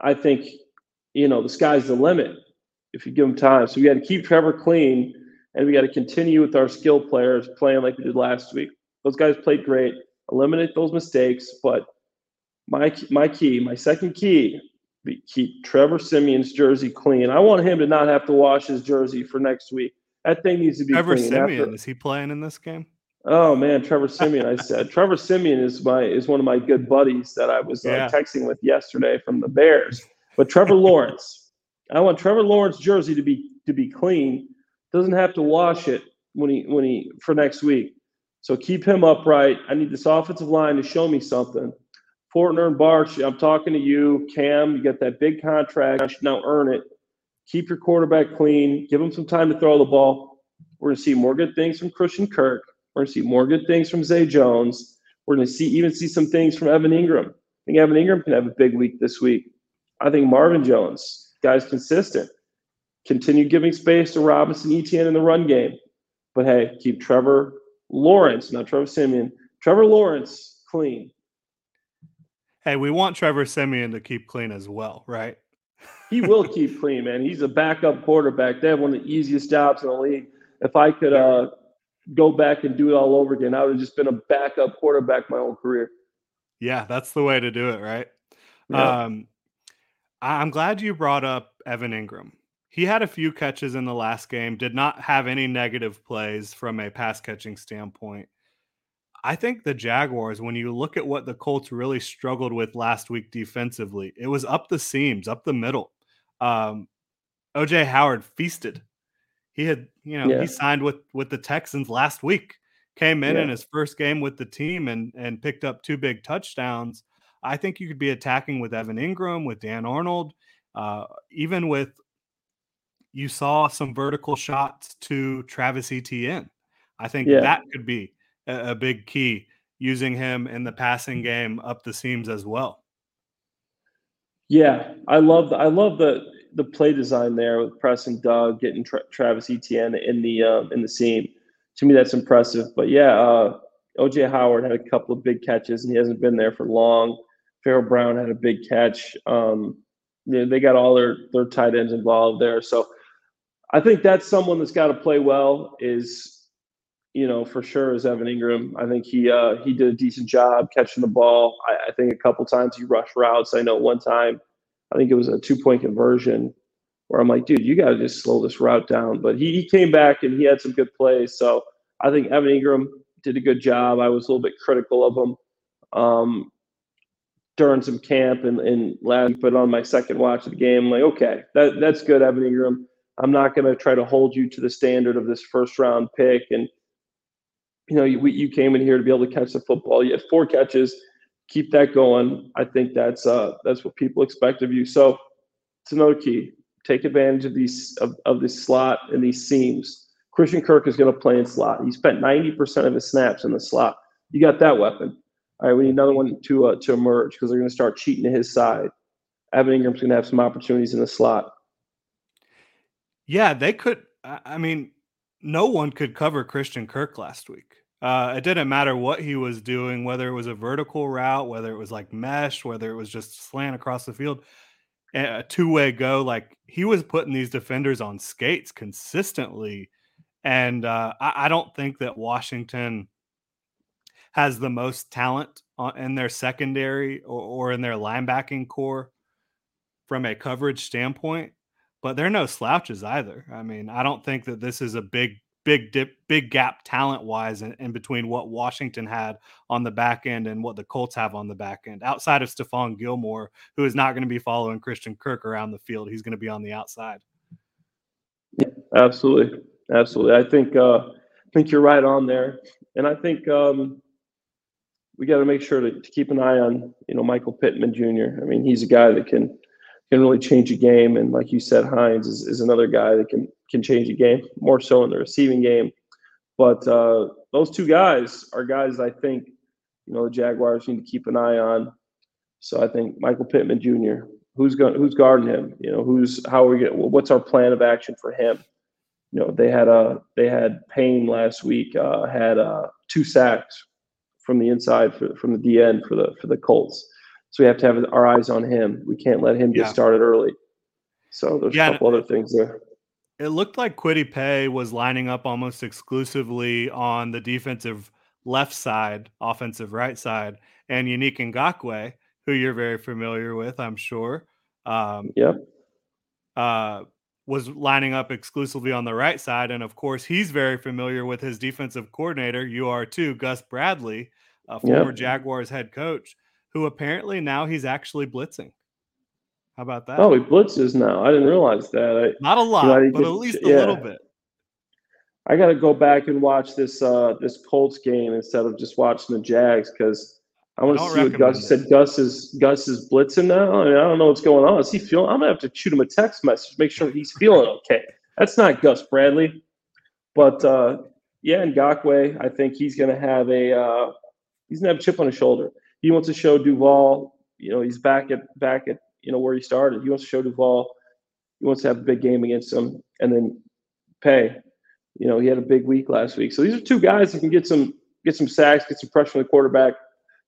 I think you know the sky's the limit. If you give them time, so we got to keep Trevor clean, and we got to continue with our skill players playing like we did last week. Those guys played great. Eliminate those mistakes, but my my key, my second key, be keep Trevor Siemian's jersey clean. I want him to not have to wash his jersey for next week. That thing needs to be Trevor clean. Siemian After, is he playing in this game? Oh man, Trevor Siemian. I said Trevor Siemian is my is one of my good buddies that I was uh, texting with yesterday from the Bears. But Trevor Lawrence, I want Trevor Lawrence jersey to be to be clean. Doesn't have to wash it when he when he for next week. So keep him upright. I need this offensive line to show me something. Fortner and Bartch, I'm talking to you, Cam. You got that big contract. I should now earn it. Keep your quarterback clean. Give him some time to throw the ball. We're going to see more good things from Christian Kirk. We're going to see more good things from Zay Jones. We're going to see even see some things from Evan Engram. I think Evan Engram can have a big week this week. I think Marvin Jones, guy's consistent. Continue giving space to Robinson Etienne in the run game. But hey, keep Trevor Lawrence, not Trevor Siemian, Trevor Lawrence clean. Hey, we want Trevor Siemian to keep clean as well, right? He will keep clean, man. He's a backup quarterback. They have one of the easiest jobs in the league. If I could uh, go back and do it all over again, I would have just been a backup quarterback my whole career. Yeah, that's the way to do it, right? Yeah. Um, I'm glad you brought up Evan Engram. He had a few catches in the last game, did not have any negative plays from a pass catching standpoint. I think the Jaguars, when you look at what the Colts really struggled with last week defensively, it was up the seams, up the middle. Um, OJ Howard feasted. He had, you know, Yeah. he signed with with the Texans last week. Came in Yeah. in his first game with the team and and picked up two big touchdowns. I think you could be attacking with Evan Engram, with Dan Arnold, uh, even with you saw some vertical shots to Travis Etienne. I think Yeah. that could be a, a big key using him in the passing game up the seams as well. Yeah, I love the, I love the the play design there with Press and Doug getting tra- Travis Etienne in the uh, in the seam. To me, that's impressive. But yeah, uh, OJ Howard had a couple of big catches, and he hasn't been there for long. Pharaoh Brown had a big catch. Um, they, they got all their their tight ends involved there. So I think that's someone that's got to play well. Is you know for sure is Evan Engram. I think he uh, he did a decent job catching the ball. I, I think a couple times he rushed routes. I know one time, I think it was a two point conversion where I'm like, dude, you got to just slow this route down. But he, he came back and he had some good plays. So I think Evan Engram did a good job. I was a little bit critical of him um, during some camp and, and last, but on my second watch of the game, I'm like, okay, that, that's good, Evan Engram. I'm not going to try to hold you to the standard of this first round pick. And, you know, you, you came in here to be able to catch the football. You had four catches. Keep that going. I think that's uh, that's what people expect of you. So it's another key. Take advantage of these of, of this slot and these seams. Christian Kirk is going to play in slot. He spent 90% of his snaps in the slot. You got that weapon. All right, we need another one to uh, to emerge because they're going to start cheating to his side. Evan Engram's going to have some opportunities in the slot. Yeah, they could. I mean, no one could cover Christian Kirk last week. Uh, it didn't matter what he was doing, whether it was a vertical route, whether it was like mesh, whether it was just slant across the field, a a two-way go. Like he was putting these defenders on skates consistently, and uh, I, I don't think that Washington has the most talent in their secondary or, or in their linebacking corps from a coverage standpoint but they're no slouches either. I mean, I don't think that this is a big, big dip, big gap talent wise in, in between what Washington had on the back end and what the Colts have on the back end. Outside of Stephon Gilmore, who is not going to be following Christian Kirk around the field, he's going to be on the outside. Absolutely, absolutely. I think uh, I think you're right on there. and I think um, we got to make sure to, to, keep an eye on you know Michael Pittman Jr. I mean, he's a guy that can can really change a game, and like you said, Hines is, is another guy that can can change a game more so in the receiving game. But uh, those two guys are guys I think you know the Jaguars need to keep an eye on. So I think Michael Pittman Jr. Who's going? Who's guarding him? You know, who's how are we get? What's our plan of action for him? You know, they had a they had Paye last week. Uh, had uh, two sacks from the inside for, from the DN for the for the Colts. So we have to have our eyes on him. We can't let him get yeah. started early. So there's yeah, a couple other things there. It looked like Kwity Paye was lining up almost exclusively on the defensive left side, offensive right side, and Yannick Ngakoue, who you're very familiar with, I'm sure. Um, yep. Uh, was lining up exclusively on the right side. And of course, he's very familiar with his defensive coordinator. You are too, Gus Bradley, a former yep. Jaguars head coach, who apparently now he's actually blitzing. How about that? Oh, he blitzes now. I didn't realize that. I, Not a lot, you know, but at least a yeah. little bit. I got to go back and watch this uh, this Colts game instead of just watching the Jags because I want to see what Gus it. said. Gus is Gus is blitzing now. I, mean, I don't know what's going on. Is he feeling? I'm gonna have to shoot him a text message, make sure he's feeling okay. That's not Gus Bradley, but uh, yeah, Ngakoue, I think he's gonna have a uh, he's gonna have a chip on his shoulder. He wants to show Duval, you know, he's back at back at you know where he started. He wants to show Duval. He wants to have a big game against him, and then Paye. You know, he had a big week last week. So these are two guys that can get some get some sacks, get some pressure on the quarterback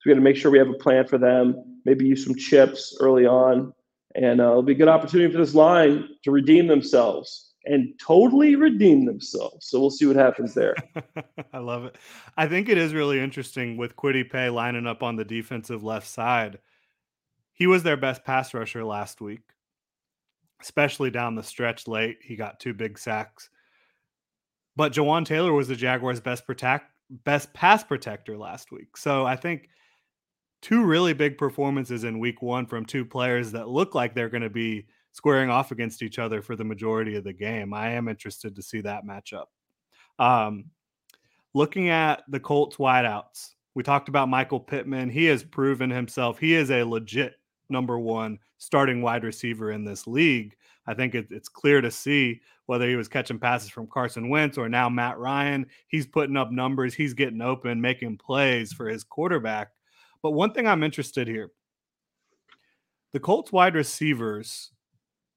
we got to make sure we have a plan for them. Maybe use some chips early on, and uh, it'll be a good opportunity for this line to redeem themselves and totally redeem themselves. So we'll see what happens there. I love it. I think it is really interesting with Kwity Paye lining up on the defensive left side. He was their best pass rusher last week, especially down the stretch late. He got two big sacks. But Jawaan Taylor was the Jaguars' best protect best pass protector last week. So I think two really big performances in week one from two players that look like they're going to be squaring off against each other for the majority of the game. I am interested to see that matchup. Um, looking at the Colts wideouts, we talked about Michael Pittman. He has proven himself. He is a legit number one starting wide receiver in this league. I think it, it's clear to see whether he was catching passes from Carson Wentz or now Matt Ryan. He's putting up numbers. He's getting open, making plays for his quarterback. But one thing I'm interested here the Colts wide receivers,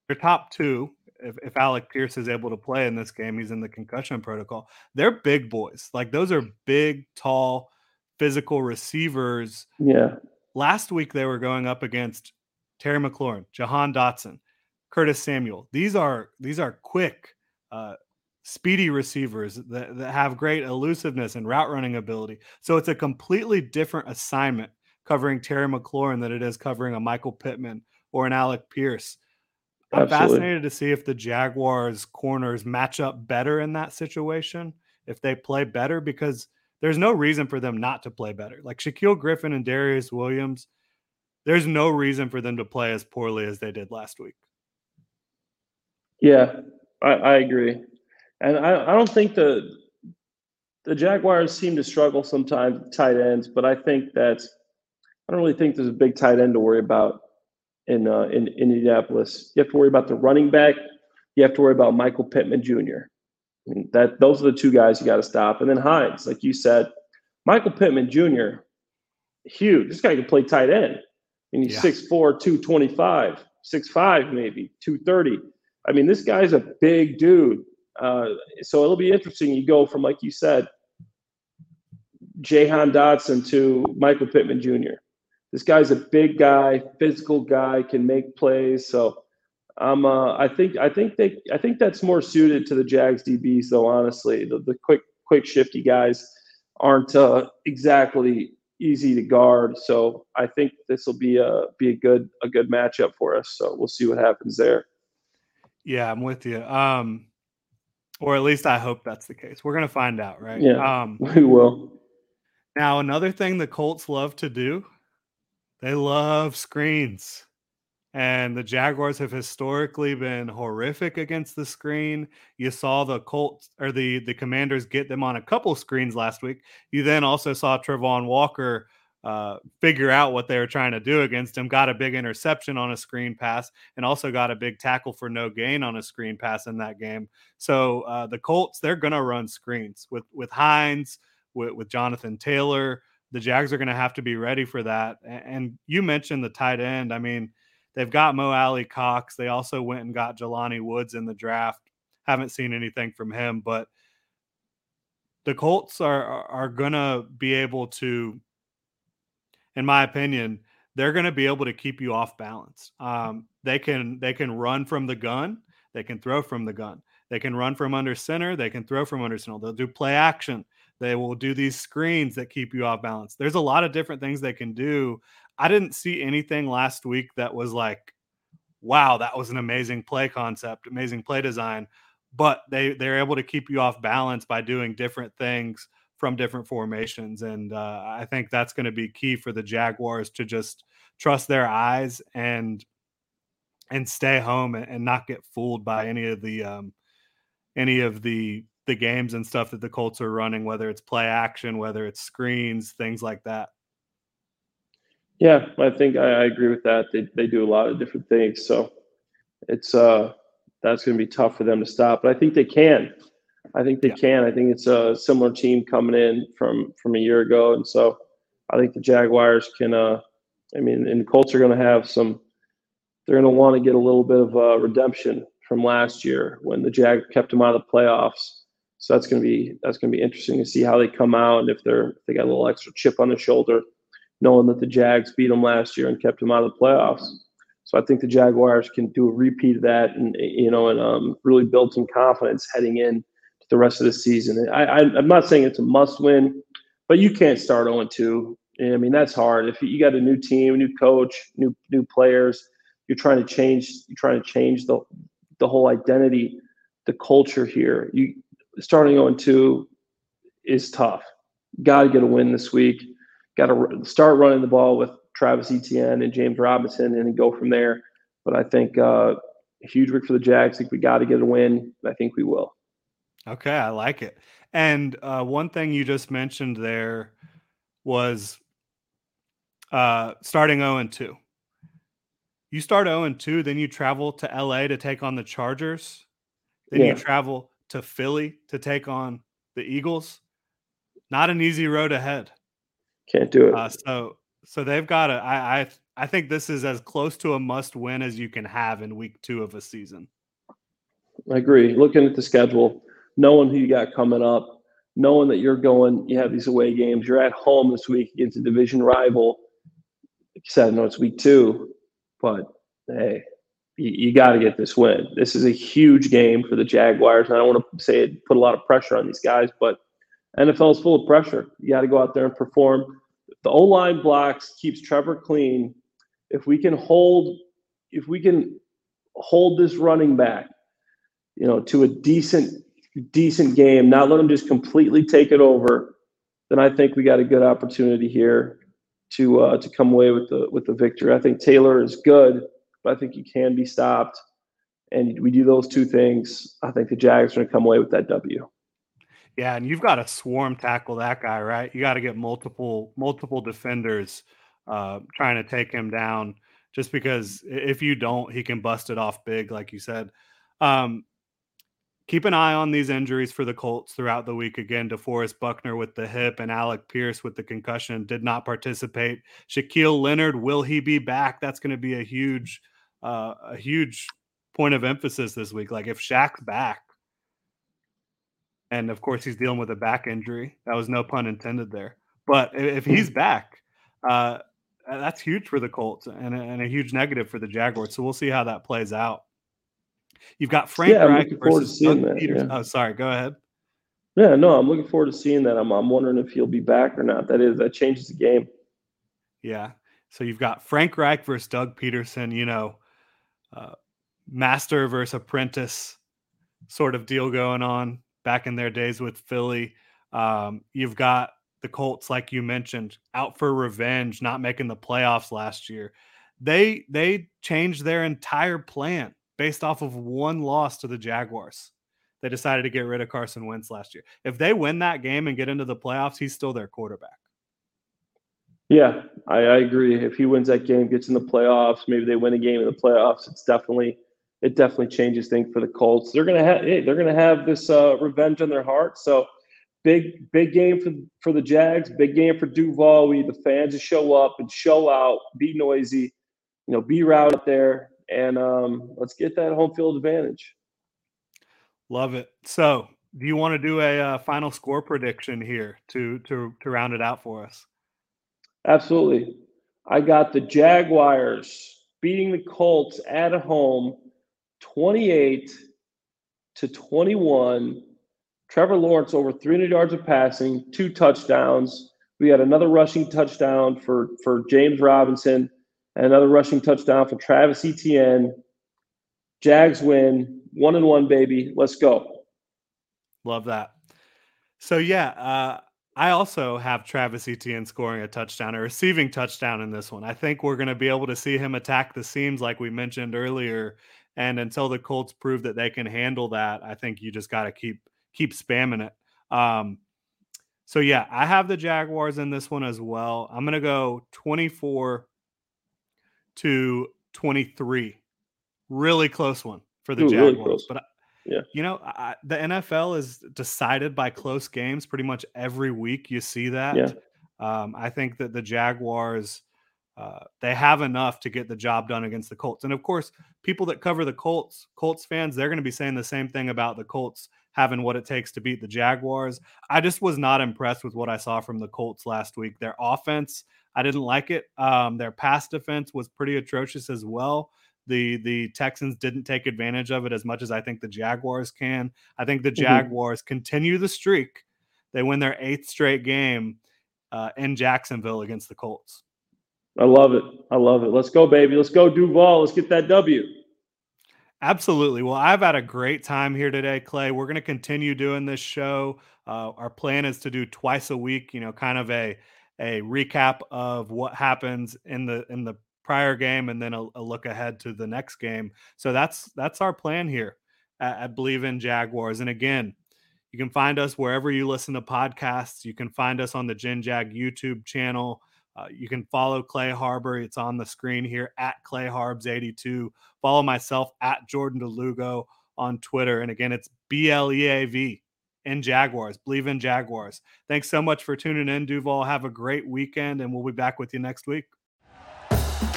their top two, if, if Alec Pierce is able to play in this game, he's in the concussion protocol. They're big boys. Like those are big, tall, physical receivers. Yeah. Last week they were going up against Terry McLaurin, Jahan Dotson, Curtis Samuel. These are these are quick, uh, speedy receivers that, that have great elusiveness and route running ability. So it's a completely different assignment covering Terry McLaurin than it is covering a Michael Pittman or an Alec Pierce. I'm Absolutely. fascinated to see if the Jaguars corners match up better in that situation, if they play better, because there's no reason for them not to play better. Like Shaquill Griffin and Darious Williams, there's no reason for them to play as poorly as they did last week. Yeah, I, I agree. And I, I don't think the the Jaguars seem to struggle sometimes tight ends, but I think that I don't really think there's a big tight end to worry about in uh, in, in Indianapolis. You have to worry about the running back. You have to worry about Michael Pittman Jr. I mean, that those are the two guys you got to stop. And then Hines, like you said, Michael Pittman Jr. Huge. This guy can play tight end. And he's yeah. 6'4", 225, 6'5", maybe, 230. I mean, this guy's a big dude. Uh, so it'll be interesting. You go from, like you said, Jahan Dotson to Michael Pittman Jr this guy's a big guy, physical guy, can make plays. So um, uh, I think I think they I think that's more suited to the Jags DBs, though. Honestly, the, the quick quick shifty guys aren't uh, exactly easy to guard. So I think this will be a be a good a good matchup for us. So we'll see what happens there. Yeah, I'm with you. Um, or at least I hope that's the case. We're gonna find out, right? Yeah, um, we will. Now, another thing the Colts love to do they love screens. And the Jaguars have historically been horrific against the screen. You saw the Colts or the the Commanders get them on a couple screens last week. You then also saw Travon Walker uh, figure out what they were trying to do against him. Got a big interception on a screen pass, and also got a big tackle for no gain on a screen pass in that game. So uh, the Colts they're going to run screens with with Hines, with, with Jonathan Taylor. The Jags are going to have to be ready for that. And you mentioned the tight end. I mean They've got Mo Alie-Cox. They also went and got Jelani Woods in the draft. Haven't seen anything from him, but the Colts are are gonna be able to, in my opinion, they're gonna be able to keep you off balance. Um, they can they can run from the gun, they can throw from the gun, they can run from under center, they can throw from under center. They'll do play action. They will do these screens that keep you off balance. There's a lot of different things they can do I didn't see anything last week that was like, wow, that was an amazing play concept, amazing play design. But they they're able to keep you off balance by doing different things from different formations, and uh, I think that's going to be key for the Jaguars to just trust their eyes and and stay home and, and not get fooled by any of the um, any of the the games and stuff that the Colts are running, whether it's play action, whether it's screens, things like that. Yeah, I think I, I, agree with that. They they do a lot of different things, so it's uh that's going to be tough for them to stop. But I think they can. I think they yeah. can. I think it's a similar team coming in from from a year ago, and so I think the Jaguars can. uh I mean, and the Colts are going to have some. They're going to want to get a little bit of uh, redemption from last year when the Jag kept them out of the playoffs. So that's going to be that's going to be interesting to see how they come out and if they're they got a little extra chip on the shoulder knowing that the Jags beat them last year and kept them out of the playoffs. So I think the Jaguars can do a repeat of that, and you know, and um, really build some confidence heading in to the rest of the season. I, I, am not saying it's a must-win, but you can't start 0-2. I mean, that's hard. If you got a new team, new coach, new new players, you're trying to change. You're trying to change the the whole identity, the culture here. You starting 0-2 is tough. Got to get a win this week got to start running the ball with Travis Etienne and James Robinson and go from there. But I think uh, a huge week for the Jags. I think we got to get a win. I think we will. Okay, I like it. And uh, one thing you just mentioned there was uh, starting 0 and 2. You start 0 and 2, then you travel to LA to take on the Chargers. Then yeah. you travel to Philly to take on the Eagles. Not an easy road ahead. Can't do it. Uh, so so they've got a. I I I think this is as close to a must win as you can have in week two of a season. I agree. Looking at the schedule, knowing who you got coming up, knowing that you're going, you have these away games. You're at home this week against a division rival. Like you said, I know it's week two, but hey, you, got to get this win. This is a huge game for the Jaguars. And I don't want to say it put a lot of pressure on these guys, but NFL is full of pressure. You got to go out there and perform. The O line blocks keeps Trevor clean. If we can hold, if we can hold this running back, you know, to a decent, decent game, not let him just completely take it over, then I think we got a good opportunity here to uh, to come away with the with the victory. I think Taylor is good, but I think he can be stopped. And we do those two things. I think the Jags are going to come away with that W. Yeah, and you've got to swarm tackle that guy, right? You got to get multiple multiple defenders uh, trying to take him down. Just because if you don't, he can bust it off big, like you said. Um, keep an eye on these injuries for the Colts throughout the week. Again, DeForest Buckner with the hip and Alec Pierce with the concussion did not participate. Shaquille Leonard, will he be back? That's going to be a huge, uh, a huge point of emphasis this week. Like if Shaq's back, and of course he's dealing with a back injury. That was no pun intended there. But if he's back, uh, that's huge for the Colts and a, and a, huge negative for the Jaguars. So we'll see how that plays out. You've got Frank yeah, Reich versus Doug that, Peters. Yeah. Oh, sorry. Go ahead. Yeah, no, I'm looking forward to seeing that. I'm, I'm wondering if he'll be back or not. That is that changes the game. Yeah. So you've got Frank Reich versus Doug Pederson. You know, uh, master versus apprentice sort of deal going on back in their days with Philly. Um, you've got the Colts, like you mentioned, out for revenge, not making the playoffs last year. they they changed their entire plan based off of one loss to the Jaguars. They decided to get rid of Carson Wentz last year. If they win that game and get into the playoffs, he's still their quarterback. Yeah, I, I agree. If he wins that game, gets in the playoffs, maybe they win a game in the playoffs. It's definitely it definitely changes things for the Colts. They're gonna have hey, they're gonna have this uh, revenge on their heart. So big big game for for the Jags, big game for Duval. We need the fans to show up and show out, be noisy, you know, be out there, and um, let's get that home field advantage. Love it. So, do you want to do a uh, final score prediction here to to to round it out for us? Absolutely. I got the Jaguars beating the Colts at home 28 to 21. Trevor Lawrence over 300 yards of passing, two touchdowns. We had another rushing touchdown for, for James Robinson, and another rushing touchdown for Travis Etienne. Jags win, one and one, baby. Let's go. Love that. So yeah, uh, I also have Travis Etienne scoring a touchdown, a receiving touchdown in this one. I think we're going to be able to see him attack the seams like we mentioned earlier. And until the Colts prove that they can handle that, I think you just got to keep keep spamming it. Um, so yeah, I have the Jaguars in this one as well. I'm going to go 24 to 23. Really close one for the Ooh, Jaguars. Really but yeah. You know, I, the NFL is decided by close games pretty much every week. You see that. Yeah. Um, I think that the Jaguars, uh, they have enough to get the job done against the Colts. And of course, people that cover the Colts, Colts fans, they're going to be saying the same thing about the Colts having what it takes to beat the Jaguars. I just was not impressed with what I saw from the Colts last week. Their offense, I didn't like it. Um, their pass defense was pretty atrocious as well the the Texans didn't take advantage of it as much as I think the Jaguars can. I think the mm-hmm. Jaguars mm-hmm. continue the streak. They win their eighth straight game uh, in Jacksonville against the Colts. I love it. I love it. Let's go, baby. Let's go, Duval. Let's get that W. Absolutely. Well, I've had a great time here today, Clay. We're going to continue doing this show. Uh, our plan is to do twice a week. You know, kind of a a recap of what happens in the in the prior game and then a, a, look ahead to the next game. So that's that's our plan here at, at Bleav in Jaguars. And again, you can find us wherever you listen to podcasts. You can find us on the Gen Jag YouTube channel. Uh, you can follow Clay Harbor. It's on the screen here at Clay Harbs82. Follow myself at Jordan DeLugo on Twitter. And again, it's B L E A V in Jaguars. Bleav in Jaguars. Thanks so much for tuning in, Duval. Have a great weekend, and we'll be back with you next week.